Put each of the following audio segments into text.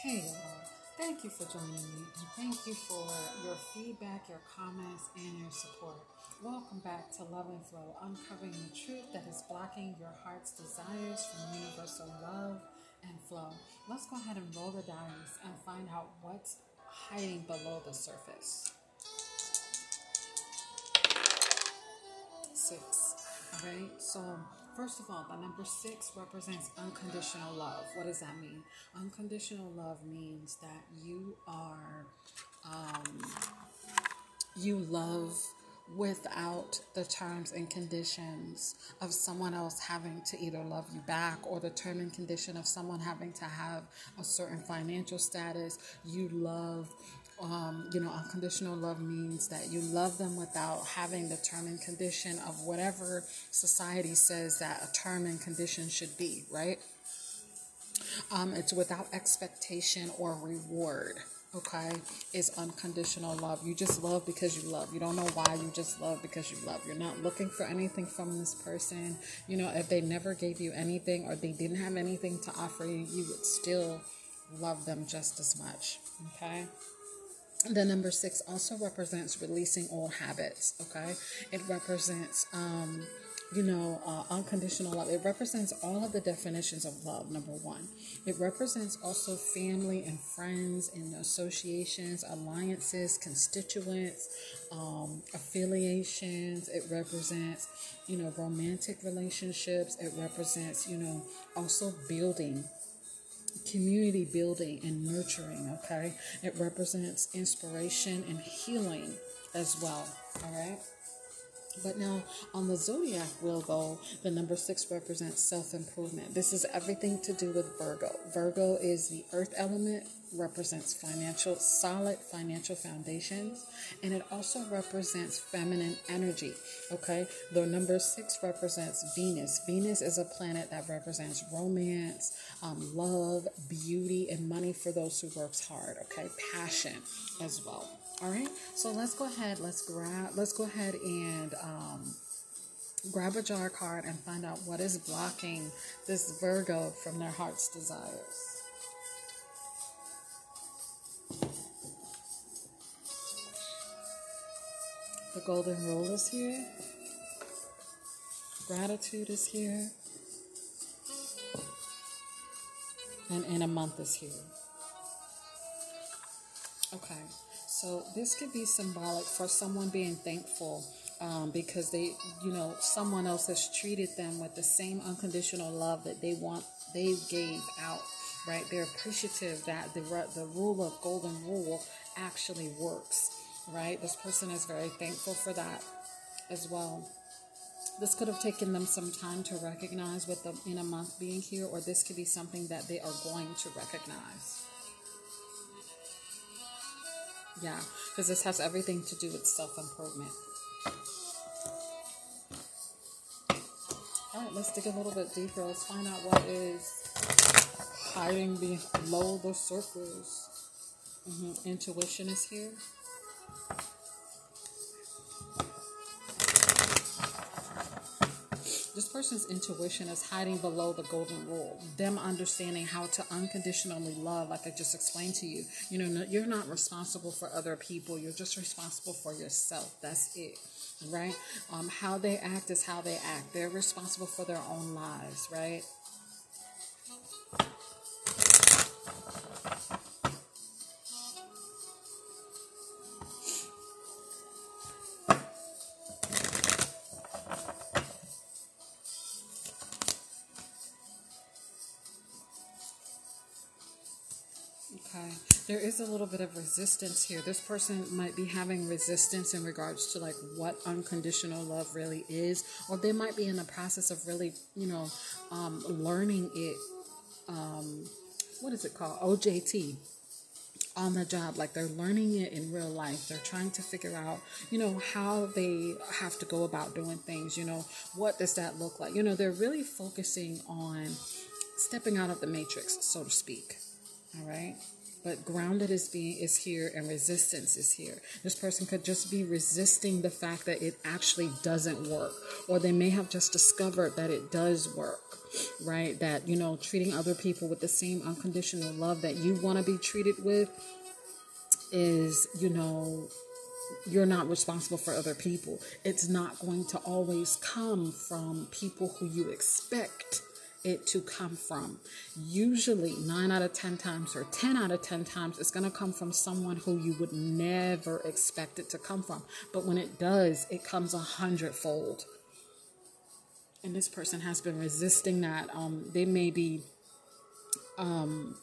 Hey y'all, thank you for joining me and thank you for your feedback, your comments, and your support. Welcome back to Love and Flow, uncovering the truth that is blocking your heart's desires from universal love and flow. Let's go ahead and roll the dice and find out what's hiding below the surface. Six. All right, so First of all, the number six represents unconditional love. What does that mean? Unconditional love means that you are, um, you love without the terms and conditions of someone else having to either love you back or the term and condition of someone having to have a certain financial status. You love um, you know, unconditional love means that you love them without having the term and condition of whatever society says that a term and condition should be, right? Um, it's without expectation or reward. Okay, is unconditional love. You just love because you love. You don't know why. You just love because you love. You're not looking for anything from this person. You know, if they never gave you anything or they didn't have anything to offer you, you would still love them just as much. Okay. The number six also represents releasing old habits. Okay, it represents, um, you know, uh, unconditional love. It represents all of the definitions of love. Number one, it represents also family and friends and associations, alliances, constituents, um, affiliations. It represents, you know, romantic relationships. It represents, you know, also building community building and nurturing, okay? It represents inspiration and healing as well, all right? But now on the zodiac wheel, though, the number six represents self improvement. This is everything to do with Virgo. Virgo is the earth element, represents financial, solid financial foundations, and it also represents feminine energy. Okay, the number six represents Venus. Venus is a planet that represents romance, um, love, beauty, and money for those who works hard. Okay, passion as well. All right, so let's go ahead. Let's grab. Let's go ahead and um, grab a jar card and find out what is blocking this Virgo from their heart's desires. The golden rule is here. Gratitude is here. And in a month is here. Okay. So this could be symbolic for someone being thankful um, because they, you know, someone else has treated them with the same unconditional love that they want, they gave out. Right? They're appreciative that the the rule of golden rule actually works. Right? This person is very thankful for that as well. This could have taken them some time to recognize with the in a month being here, or this could be something that they are going to recognize. Yeah, because this has everything to do with self improvement. All right, let's dig a little bit deeper. Let's find out what is hiding below the surface. Mm-hmm. Intuition is here. This person's intuition is hiding below the golden rule. Them understanding how to unconditionally love, like I just explained to you. You know, you're not responsible for other people. You're just responsible for yourself. That's it right? Um, how they act is how they act. They're responsible for their own lives, right? There is a little bit of resistance here. This person might be having resistance in regards to like what unconditional love really is, or they might be in the process of really, you know, um, learning it. Um, what is it called? OJT on the job like they're learning it in real life they're trying to figure out you know how they have to go about doing things you know what does that look like you know they're really focusing on stepping out of the matrix so to speak all right but grounded is being is here and resistance is here. This person could just be resisting the fact that it actually doesn't work or they may have just discovered that it does work right? That you know treating other people with the same unconditional love that you want to be treated with is you know you're not responsible for other people. It's not going to always come from people who you expect it to come from. Usually, nine out of 10 times, or 10 out of 10 times, it's going to come from someone who you would never expect it to come from. But when it does, it comes a hundredfold. And this person has been resisting that. Um, they may be, um,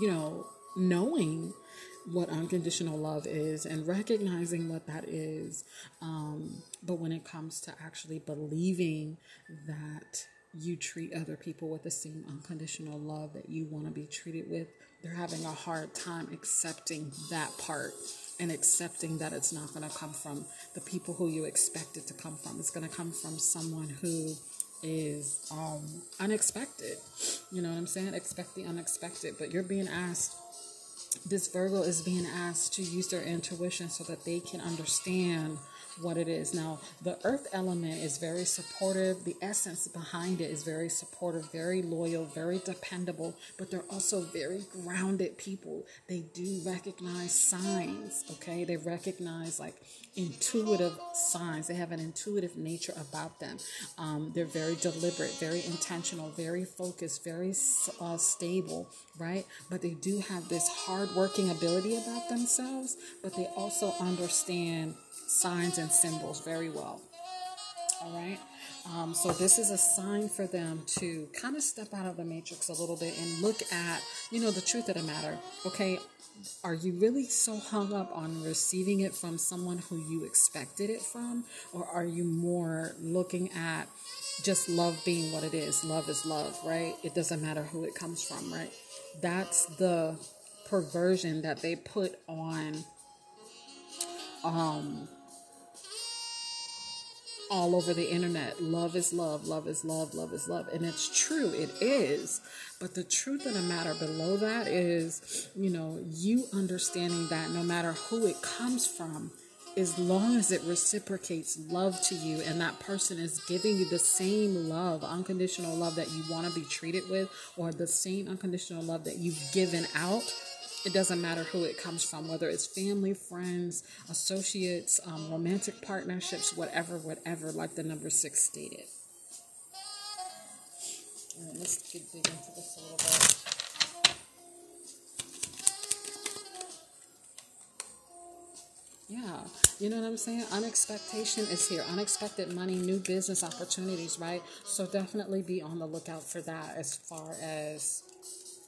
you know, knowing what unconditional love is and recognizing what that is. Um, but when it comes to actually believing that you treat other people with the same unconditional love that you want to be treated with, they're having a hard time accepting that part and accepting that it's not going to come from the people who you expect it to come from. It's going to come from someone who is um, unexpected. You know what I'm saying? Expect the unexpected. But you're being asked this Virgo is being asked to use their intuition so that they can understand what it is. Now, the earth element is very supportive. The essence behind it is very supportive, very loyal, very dependable, but they're also very grounded people. They do recognize signs, okay? They recognize like intuitive signs. They have an intuitive nature about them. Um, they're very deliberate, very intentional, very focused, very uh, stable, right? But they do have this hardworking ability about themselves, but they also understand signs and symbols very well. All right. Um, so this is a sign for them to kind of step out of the matrix a little bit and look at, you know, the truth of the matter. Okay, are you really so hung up on receiving it from someone who you expected it from, or are you more looking at just love being what it is? Love is love, right? It doesn't matter who it comes from, right? That's the perversion that they put on um all over the internet. Love is love, love is love, love is love. And it's true, it is. But the truth of the matter below that is, you know, you understanding that no matter who it comes from, as long as it reciprocates love to you and that person is giving you the same love, unconditional love that you want to be treated with, or the same unconditional love that you've given out it doesn't matter who it comes from, whether it's family, friends, associates, um, romantic partnerships, whatever, whatever, like the number six stated. All right, let's get dig into this a little bit. Yeah, you know what I'm saying? Unexpectation is here. Unexpected money, new business opportunities, right? So definitely be on the lookout for that as far as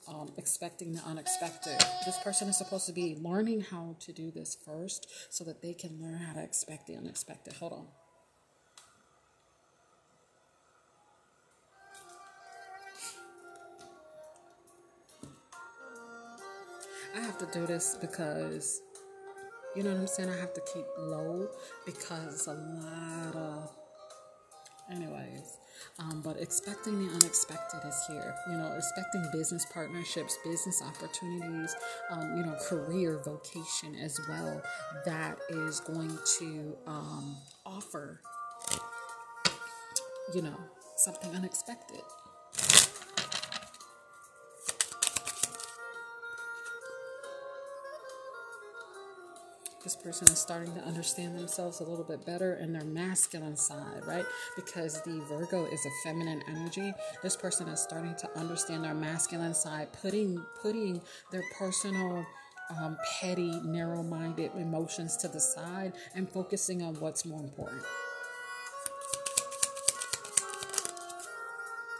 um, expecting the unexpected. This person is supposed to be learning how to do this first so that they can learn how to expect the unexpected. Hold on. I have to do this because, you know what I'm saying? I have to keep low because a lot of, anyways um, but expecting the unexpected is here. You know, expecting business partnerships, business opportunities, um, you know, career, vocation as well. That is going to um, offer, you know, something unexpected. This person is starting to understand themselves a little bit better in their masculine side, right? Because the Virgo is a feminine energy. This person is starting to understand their masculine side, putting putting their personal um, petty, narrow-minded emotions to the side and focusing on what's more important.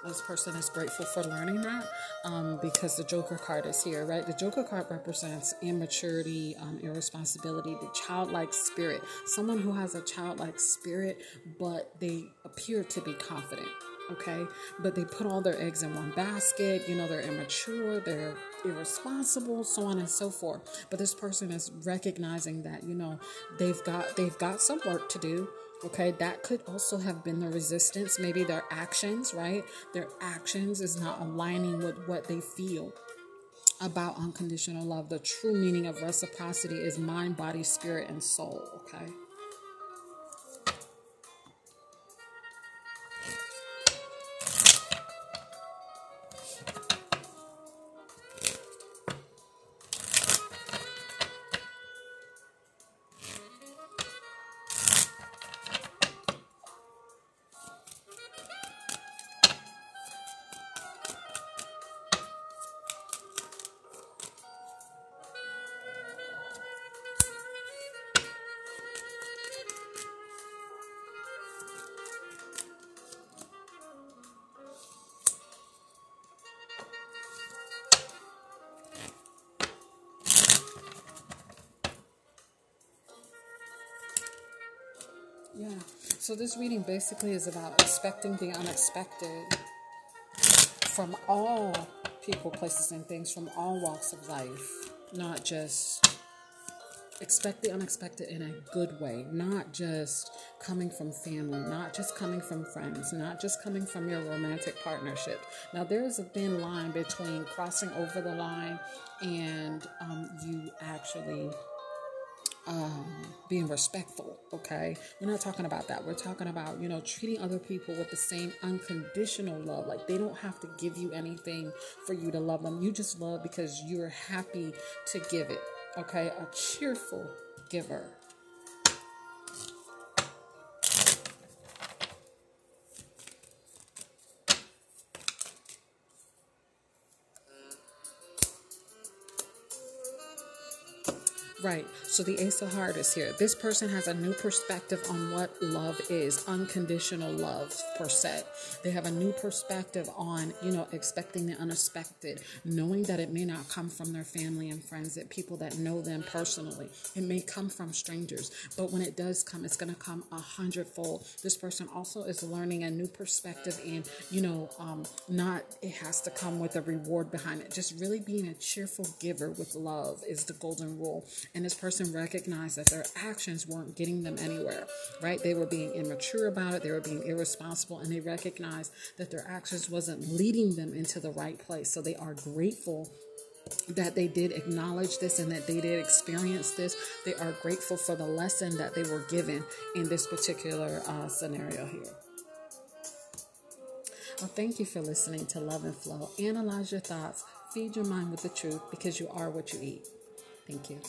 This person is grateful for learning that um, because the Joker card is here, right? The Joker card represents immaturity, um, irresponsibility, the childlike spirit. Someone who has a childlike spirit, but they appear to be confident, okay? But they put all their eggs in one basket. You know, they're immature, they're irresponsible so on and so forth but this person is recognizing that you know they've got they've got some work to do Okay, that could also have been the resistance. Maybe their actions, right? Their actions is not aligning with what they feel. about unconditional love. The true meaning of reciprocity is mind, body, spirit, and soul. Okay. Yeah. So this reading basically is about expecting the unexpected from all people, places, and things from all walks of life, not just expect the unexpected in a good way, not just coming from family, not just coming from friends, not just coming from your romantic partnership. Now, there is a thin line between crossing over the line and um, you actually um, being respectful, okay? We're not talking about that. We're talking about, you know, treating other people with the same unconditional love. Like they don't have to give you anything for you to love them. You just love because you're happy to give it, okay? A cheerful giver. Right. So the Ace of Heart is here. This person has a new perspective on what love is, unconditional love per se. They have a new perspective on, you know, expecting the unexpected, knowing that it may not come from their family and friends, that people that know them personally. It may come from strangers, but when it does come, it's going to come a hundredfold. This person also is learning a new perspective, and you know, um, not it has to come with a reward behind it. Just really being a cheerful giver with love is the golden rule and this person recognized that their actions weren't getting them anywhere, right? They were being immature about it, they were being irresponsible, and they recognized that their actions wasn't leading them into the right place. So they are grateful that they did acknowledge this and that they did experience this. They are grateful for the lesson that they were given in this particular uh, scenario here. Well, thank you for listening to Love and Flow. Analyze your thoughts, feed your mind with the truth because you are what you eat. Thank you.